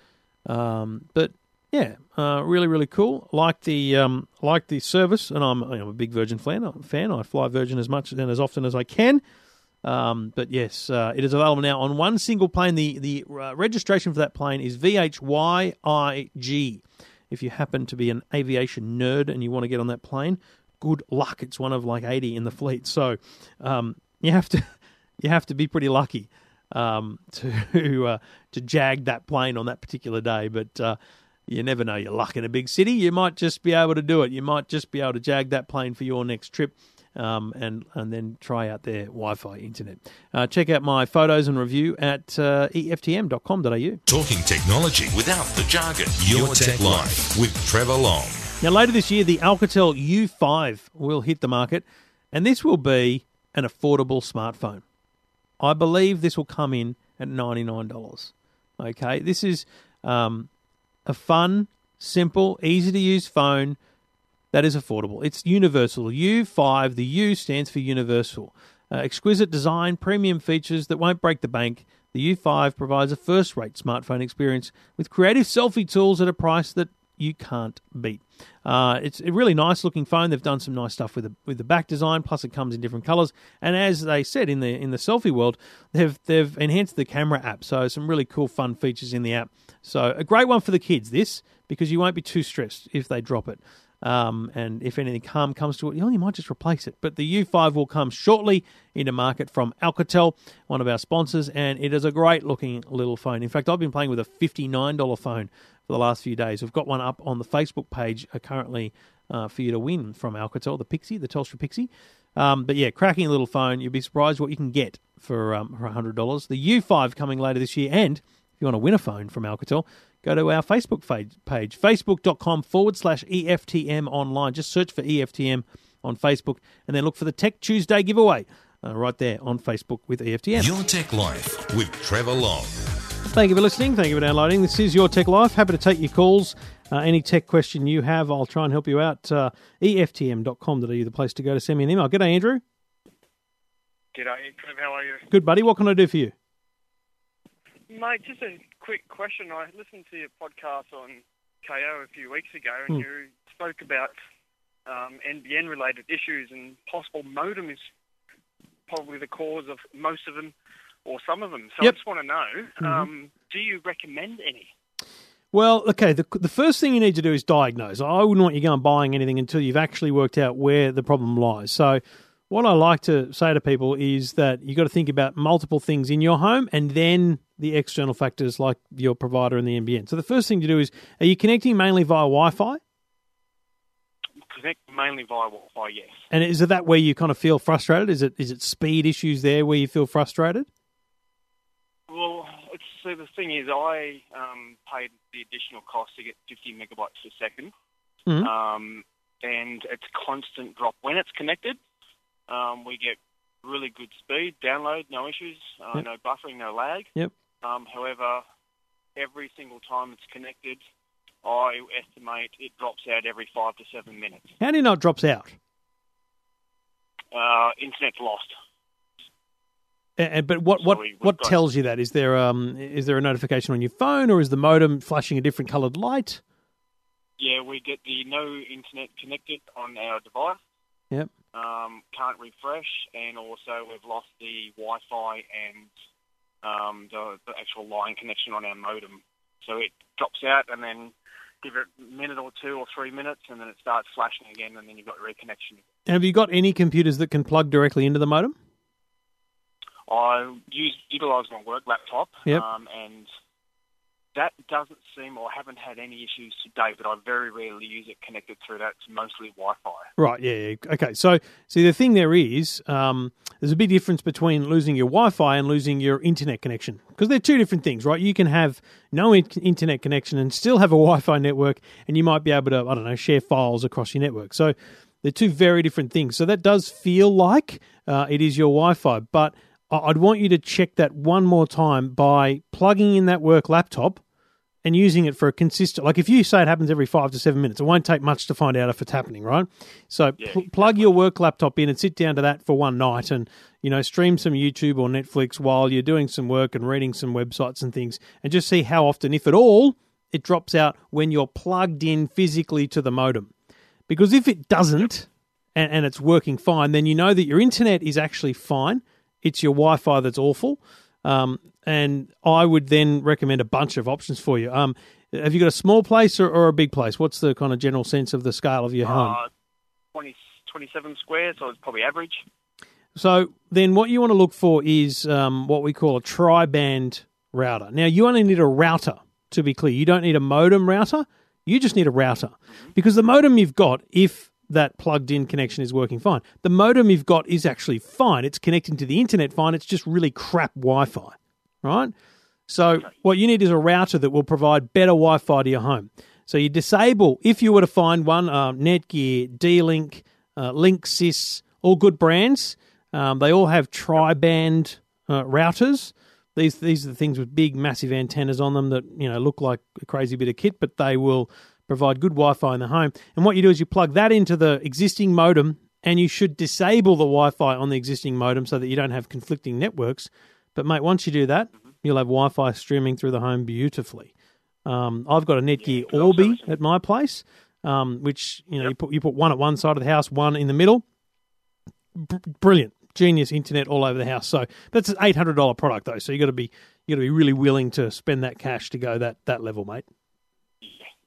Um, but yeah, uh, really, really cool. Like the um, like the service, and I'm, I'm a big Virgin fan. Fan, I fly Virgin as much and as often as I can. Um, but yes, uh, it is available now on one single plane. The the uh, registration for that plane is VHYIG. If you happen to be an aviation nerd and you want to get on that plane, good luck. It's one of like eighty in the fleet, so um, you have to you have to be pretty lucky um, to uh, to jag that plane on that particular day. But uh, you never know your luck in a big city. You might just be able to do it. You might just be able to jag that plane for your next trip um, and and then try out their Wi-Fi internet. Uh, check out my photos and review at uh, eftm.com.au. Talking technology without the jargon. Your, Tech, Life with Trevor Long. Now later this year, the Alcatel U5 will hit the market, and this will be an affordable smartphone. I believe this will come in at ninety nine dollars. Okay, this is um, a fun, simple, easy to use phone that is affordable. It's universal. U5, the U stands for universal. Uh, exquisite design, premium features that won't break the bank. The U5 provides a first rate smartphone experience with creative selfie tools at a price that you can't beat. Uh, it's a really nice looking phone. They've done some nice stuff with the with the back design. Plus, it comes in different colours. And as they said in the in the selfie world, they've they've enhanced the camera app. So some really cool, fun features in the app. So a great one for the kids. This because you won't be too stressed if they drop it. Um, and if anything harm comes to it, you, you might just replace it. But the U5 will come shortly into market from Alcatel, one of our sponsors, and it is a great looking little phone. In fact, I've been playing with a $59 phone for the last few days. We've got one up on the Facebook page uh, currently uh, for you to win from Alcatel, the Pixi, the Telstra Pixi. Um, but yeah, cracking little phone. You'd be surprised what you can get for um, for $100. The U5 coming later this year, and if you want to win a phone from Alcatel, go to our Facebook page, facebook.com forward slash EFTM online. Just search for EFTM on Facebook and then look for the Tech Tuesday giveaway uh, right there on Facebook with EFTM. Your Tech Life with Trevor Long. Thank you for listening. Thank you for downloading. This is Your Tech Life. Happy to take your calls. Uh, any tech question you have, I'll try and help you out. Uh, EFTM.com.au, the place to go to send me an email. G'day, Andrew. G'day, Trev. How are you? Good, buddy. What can I do for you? Mate, just a quick question. I listened to your podcast on KO a few weeks ago, and Hmm. you spoke about um, NBN-related issues, and possible modem is probably the cause of most of them, or some of them. So Yep. I just want to know: um, do you recommend any? Well, okay, the, the first thing you need to do is diagnose. I wouldn't want you going buying anything until you've actually worked out where the problem lies. So, what I like to say to people is that you've got to think about multiple things in your home and then the external factors like your provider and the NBN. So, the first thing to do is are you connecting mainly via Wi Fi? Connect mainly via Wi-Fi, yes. And is it that where you kind of feel frustrated? Is it is it speed issues there where you feel frustrated? Well, so the thing is, I um, paid the additional cost to get 50 megabytes per 2nd Mhm. um, and it's constant drop when it's connected. Um, we get really good speed, download, no issues, uh, Yep. no buffering, no lag. Yep. Um, however, every single time it's connected, I estimate it drops out every five to seven minutes. How do you know it drops out? Uh, internet's lost. Uh, but what what, So what got- tells you that? Is there um is there a notification on your phone or is the modem flashing a different coloured light? Yeah, we get the no internet connected on our device. Yep. Um, can't refresh, and also we've lost the Wi-Fi and um, the, the actual line connection on our modem. So it drops out, and then give it a minute or two or three minutes, and then it starts flashing again, and then you've got reconnection. Have you got any computers that can plug directly into the modem? I use utilise my work laptop, Yep. um, and that doesn't seem, or haven't had any issues to date. But I very rarely use it connected through that. It's mostly Wi-Fi. Right. Yeah. yeah. Okay. So, see, the thing there is, um, there's a big difference between losing your Wi-Fi and losing your internet connection because they're two different things, right? You can have no in- internet connection and still have a Wi-Fi network, and you might be able to, I don't know, share files across your network. So, they're two very different things. So that does feel like uh, it is your Wi-Fi, but I'd want you to check that one more time by plugging in that work laptop and using it for a consistent. Like if you say it happens every five to seven minutes, it won't take much to find out if it's happening, right? So pl- plug your work laptop in and sit down to that for one night, and you know stream some YouTube or Netflix while you're doing some work and reading some websites and things, and just see how often, if at all, it drops out when you're plugged in physically to the modem. Because if it doesn't, and, and it's working fine, then you know that your internet is actually fine. It's your Wi Fi that's awful. Um, and I would then recommend a bunch of options for you. Um, have you got a small place or, or a big place? What's the kind of general sense of the scale of your home? Uh, 20, 27 square, so it's probably average. So then what you want to look for is um, what we call a tri-band router. Now you only need a router to be clear. You don't need a modem router. You just need a router because the modem you've got, if that plugged in connection is working fine, the modem you've got is actually fine. It's connecting to the internet fine. It's just really crap Wi-Fi, right? So what you need is a router that will provide better Wi-Fi to your home. So you disable if you were to find one uh, Netgear, D-Link, uh, Linksys, all good brands. Um, they all have tri-band uh, routers. These these are the things with big, massive antennas on them that you know look like a crazy bit of kit, but they will provide good Wi-Fi in the home. And what you do is you plug that into the existing modem, and you should disable the Wi-Fi on the existing modem so that you don't have conflicting networks. But mate, once you do that, you'll have Wi-Fi streaming through the home beautifully. Um, I've got a Netgear Orbi at my place, um, which you know you put you put one at one side of the house, one in the middle. Br- brilliant, genius internet all over the house. So that's an eight hundred dollar product though. So you got to be you got to be really willing to spend that cash to go that that level, mate.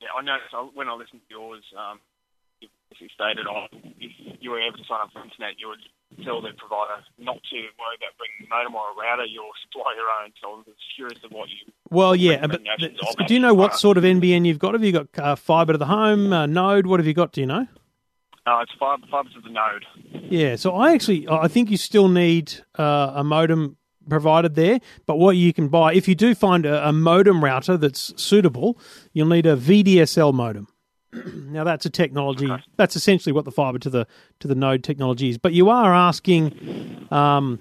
Yeah. I noticed I- when I listened to yours, um, you stated on if you were able to sign up for internet, you would tell the provider not to worry about bringing a modem or a router. You'll supply your own. So I was curious of what you. Well, yeah, but recommendations th- of that do you know what sort of NBN you've got? Have you got uh, fiber to the home, uh, Node? What have you got? Do you know? Uh, it's fiber, fiber to the node. Yeah, so I actually I think you still need uh, a modem provided there, but what you can buy if you do find a, a modem router that's suitable, you'll need a VDSL modem. now that's a technology that's essentially what the fiber to the to the node technology is, but you are asking um,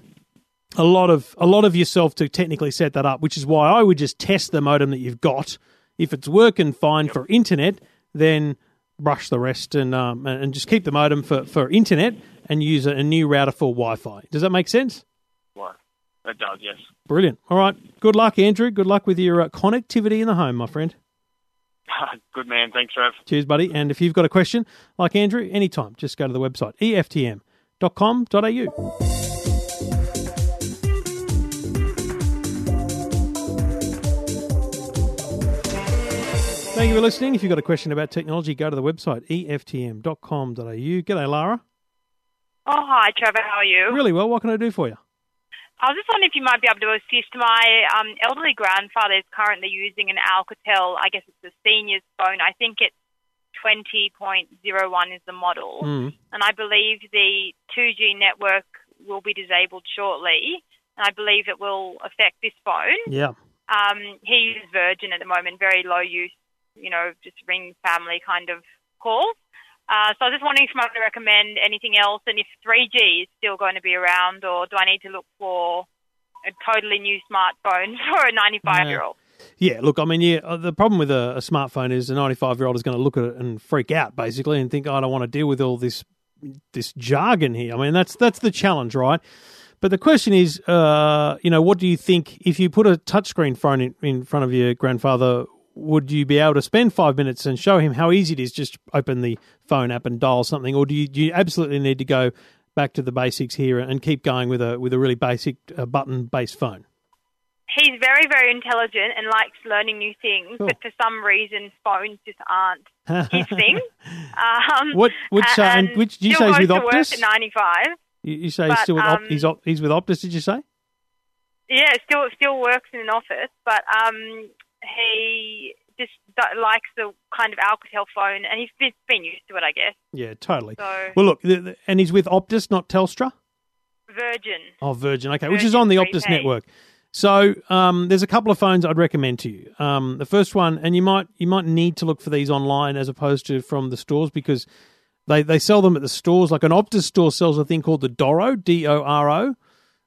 a lot of a lot of yourself to technically set that up, which is why I would just test the modem that you've got. If it's working fine for internet, then brush the rest and um, and and just keep the modem for, for internet and use a, a new router for Wi-Fi. Does that make sense? Well, it does, yes. Brilliant. All right. Good luck, Andrew. Good luck with your uh, connectivity in the home, my friend. Good man. Thanks, Trev. Cheers, buddy. And if you've got a question like Andrew, anytime, just go to the website eftm.com.au. Thank you for listening. If you've got a question about technology, go to the website eftm.com.au. G'day, Lara. Oh, hi, Trevor. How are you? Really well. What can I do for you? I was just wondering if you might be able to assist. My um, elderly grandfather is currently using an Alcatel, I guess it's a senior's phone. I think it's 20.01 is the model. Mm. And I believe the 2G network will be disabled shortly. And I believe it will affect this phone. Yeah. Um, he uses Virgin at the moment, very low use, you know, just ring family kind of calls. Uh, so I was just wondering if you might recommend anything else and if 3G is still going to be around or do I need to look for a totally new smartphone for a 95 year old? Yeah, look, I mean, yeah, uh, the problem with a, a smartphone is a 95 year old is going to look at it and freak out, basically, and think, I don't want to deal with all this this jargon here. I mean, that's that's the challenge, right? But the question is, uh, you know, what do you think if you put a touchscreen phone in, in front of your grandfather? Would you be able to spend five minutes and show him how easy it is just open the phone app and dial something, or do you, do you absolutely need to go back to the basics here and keep going with a with a really basic uh, button based phone? He's very, very intelligent and likes learning new things, Cool. but for some reason, phones just aren't his thing. Um, What- which, uh, and which- do you say he's with Optus? At 95. You, you say he's still with um, he's he's with Optus? Did you say? Yeah, still still works in an office, but um, he just likes the kind of Alcatel phone, and he's been- used to it, I guess. Yeah, totally. So Well, look, and he's with Optus, not Telstra. Virgin. Oh, Virgin. Okay, which is on the Optus prepaid. network. So um, there's a couple of phones I'd recommend to you. Um, the first one, and you might you might need to look for these online as opposed to from the stores because they, they sell them at the stores. Like an Optus store sells a thing called the Doro, D O R O.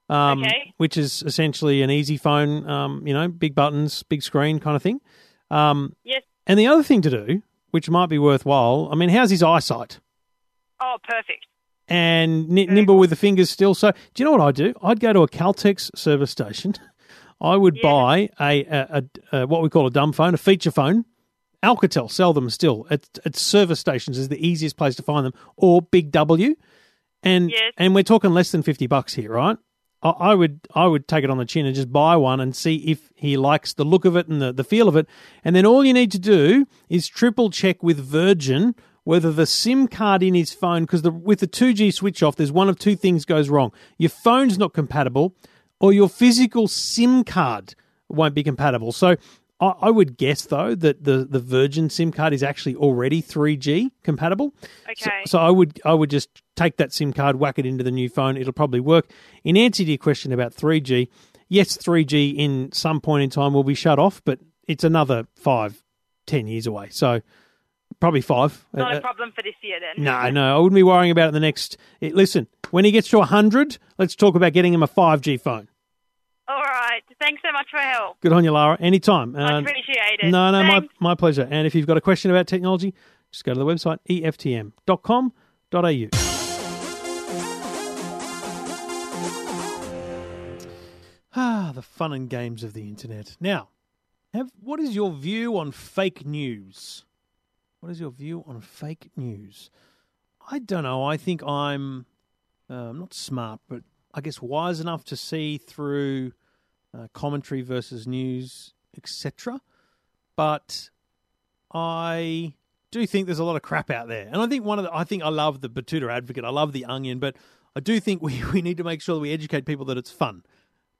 um, Okay. which is essentially an easy phone, um, you know, big buttons, big screen kind of thing. Um, Yes. and the other thing to do, which might be worthwhile, I mean, how's his eyesight? Oh, perfect. And ni- nimble with the fingers still. So, do you know what I'd do? I'd go to a Caltex service station. I would Yeah. buy a, a, a, a what we call a dumb phone, a feature phone. Alcatel sell them still at, at service stations is the easiest place to find them, or Big W, and Yes. and we're talking less than fifty bucks here, right? I, would I would take it on the chin and just buy one and see if he likes the look of it and the, the feel of it, and then all you need to do is triple check with Virgin whether the SIM card in his phone because with the two G switch off, there's one of two things goes wrong: your phone's not compatible, or your physical SIM card won't be compatible. So I, I would guess though that the, the Virgin SIM card is actually already 3G compatible. So, Okay. so I would I would just take that SIM card, whack it into the new phone. It'll probably work. In answer to your question about 3G, yes, 3G in some point in time will be shut off, but it's another five, ten years away. So probably five. Not Uh, a problem for this year then. no, no, I wouldn't be worrying about it the next. eh, listen, when he gets to 100, let's talk about getting him a 5G phone. Right. Thanks so much for your help. Good on you, Lara. Anytime. Much Uh, appreciated. no, no, my, Thanks. my pleasure. And if you've got a question about technology, just go to the website eftm.com.au. Ah, the fun and games of the internet. Now, have what is your view on fake news? What is your view on fake news? I don't know. I think I'm um, not smart, but I guess wise enough to see through uh, commentary versus news, etc. But I do think there's a lot of crap out there, and I think one of the I think I love the Betoota Advocate. I love the Onion, but I do think we, we need to make sure that we educate people that it's fun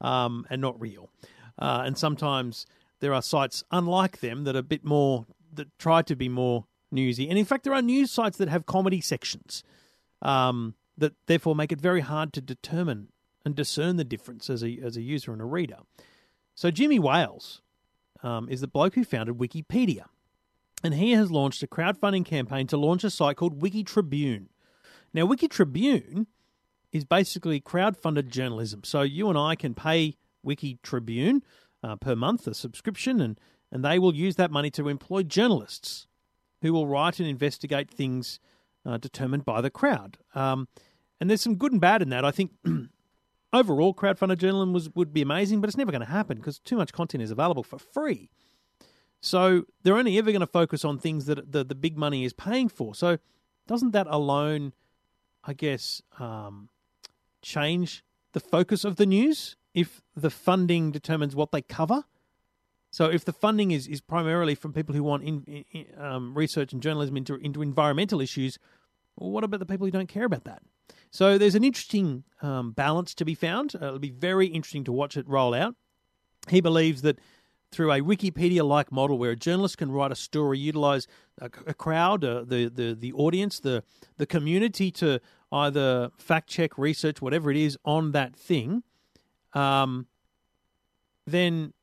um, and not real. Uh, and sometimes there are sites unlike them that are a bit more that try to be more newsy, and in fact, there are news sites that have comedy sections um, that therefore make it very hard to determine and discern the difference as a as a user and a reader. So Jimmy Wales um, is the bloke who founded Wikipedia, and he has launched a crowdfunding campaign to launch a site called Wiki Tribune. Now, Wiki Tribune is basically crowd-funded journalism. So you and I can pay Wiki Tribune uh, per month a subscription, and and they will use that money to employ journalists who will write and investigate things uh, determined by the crowd. Um, and there's some good and bad in that. I think overall, crowdfunded journalism was, would be amazing, but it's never going to happen because too much content is available for free. So they're only ever going to focus on things that the, the big money is paying for. So doesn't that alone, I guess, um, change the focus of the news if the funding determines what they cover? So if the funding is, is primarily from people who want in, in, um, research and journalism into into environmental issues, well, what about the people who don't care about that? So there's an interesting um, balance to be found. Uh, it'll be very interesting to watch it roll out. He believes that through a Wikipedia-like model, where a journalist can write a story, utilize a, a crowd, uh, the the the audience, the the community to either fact check, research, whatever it is on that thing, um, then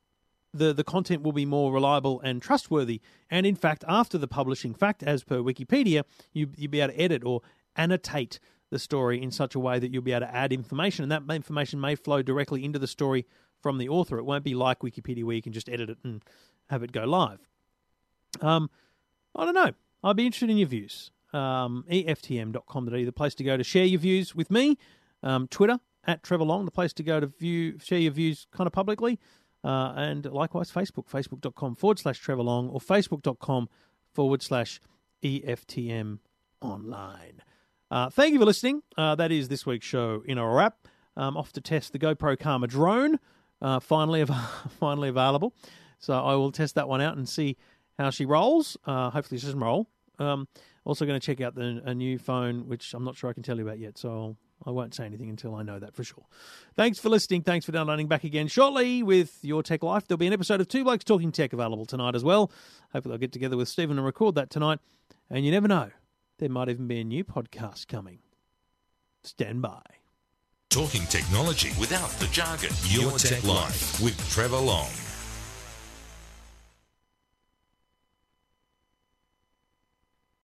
the, the content will be more reliable and trustworthy. And in fact, after the publishing fact, as per Wikipedia, you, you'll be able to edit or annotate the story in such a way that you'll be able to add information. And that information may flow directly into the story from the author. It won't be like Wikipedia where you can just edit it and have it go live. Um, I don't know. I'd be interested in your views. Um, EFTM.com.au, the place to go to share your views with me. Um, Twitter, at Trevor Long, the place to go to view share your views kind of publicly. Uh, and likewise, Facebook, facebook.com forward slash Trevor Long or facebook.com forward slash EFTM online. Uh, thank you for listening. Uh, that is this week's show in a wrap. Um, off to test the GoPro Karma drone, uh, finally, finally available. So I will test that one out and see how she rolls. Uh, hopefully, she doesn't roll. Um, also, going to check out the a new phone, which I'm not sure I can tell you about yet. So I'll, I won't say anything until I know that for sure. Thanks for listening. Thanks for downloading back again shortly with Your Tech Life. There'll be an episode of Two Blokes Talking Tech available tonight as well. Hopefully, I'll get together with Stephen and record that tonight. And you never know, there might even be a new podcast coming. Stand by. Talking technology without the jargon. Your, Tech, Life with Trevor Long.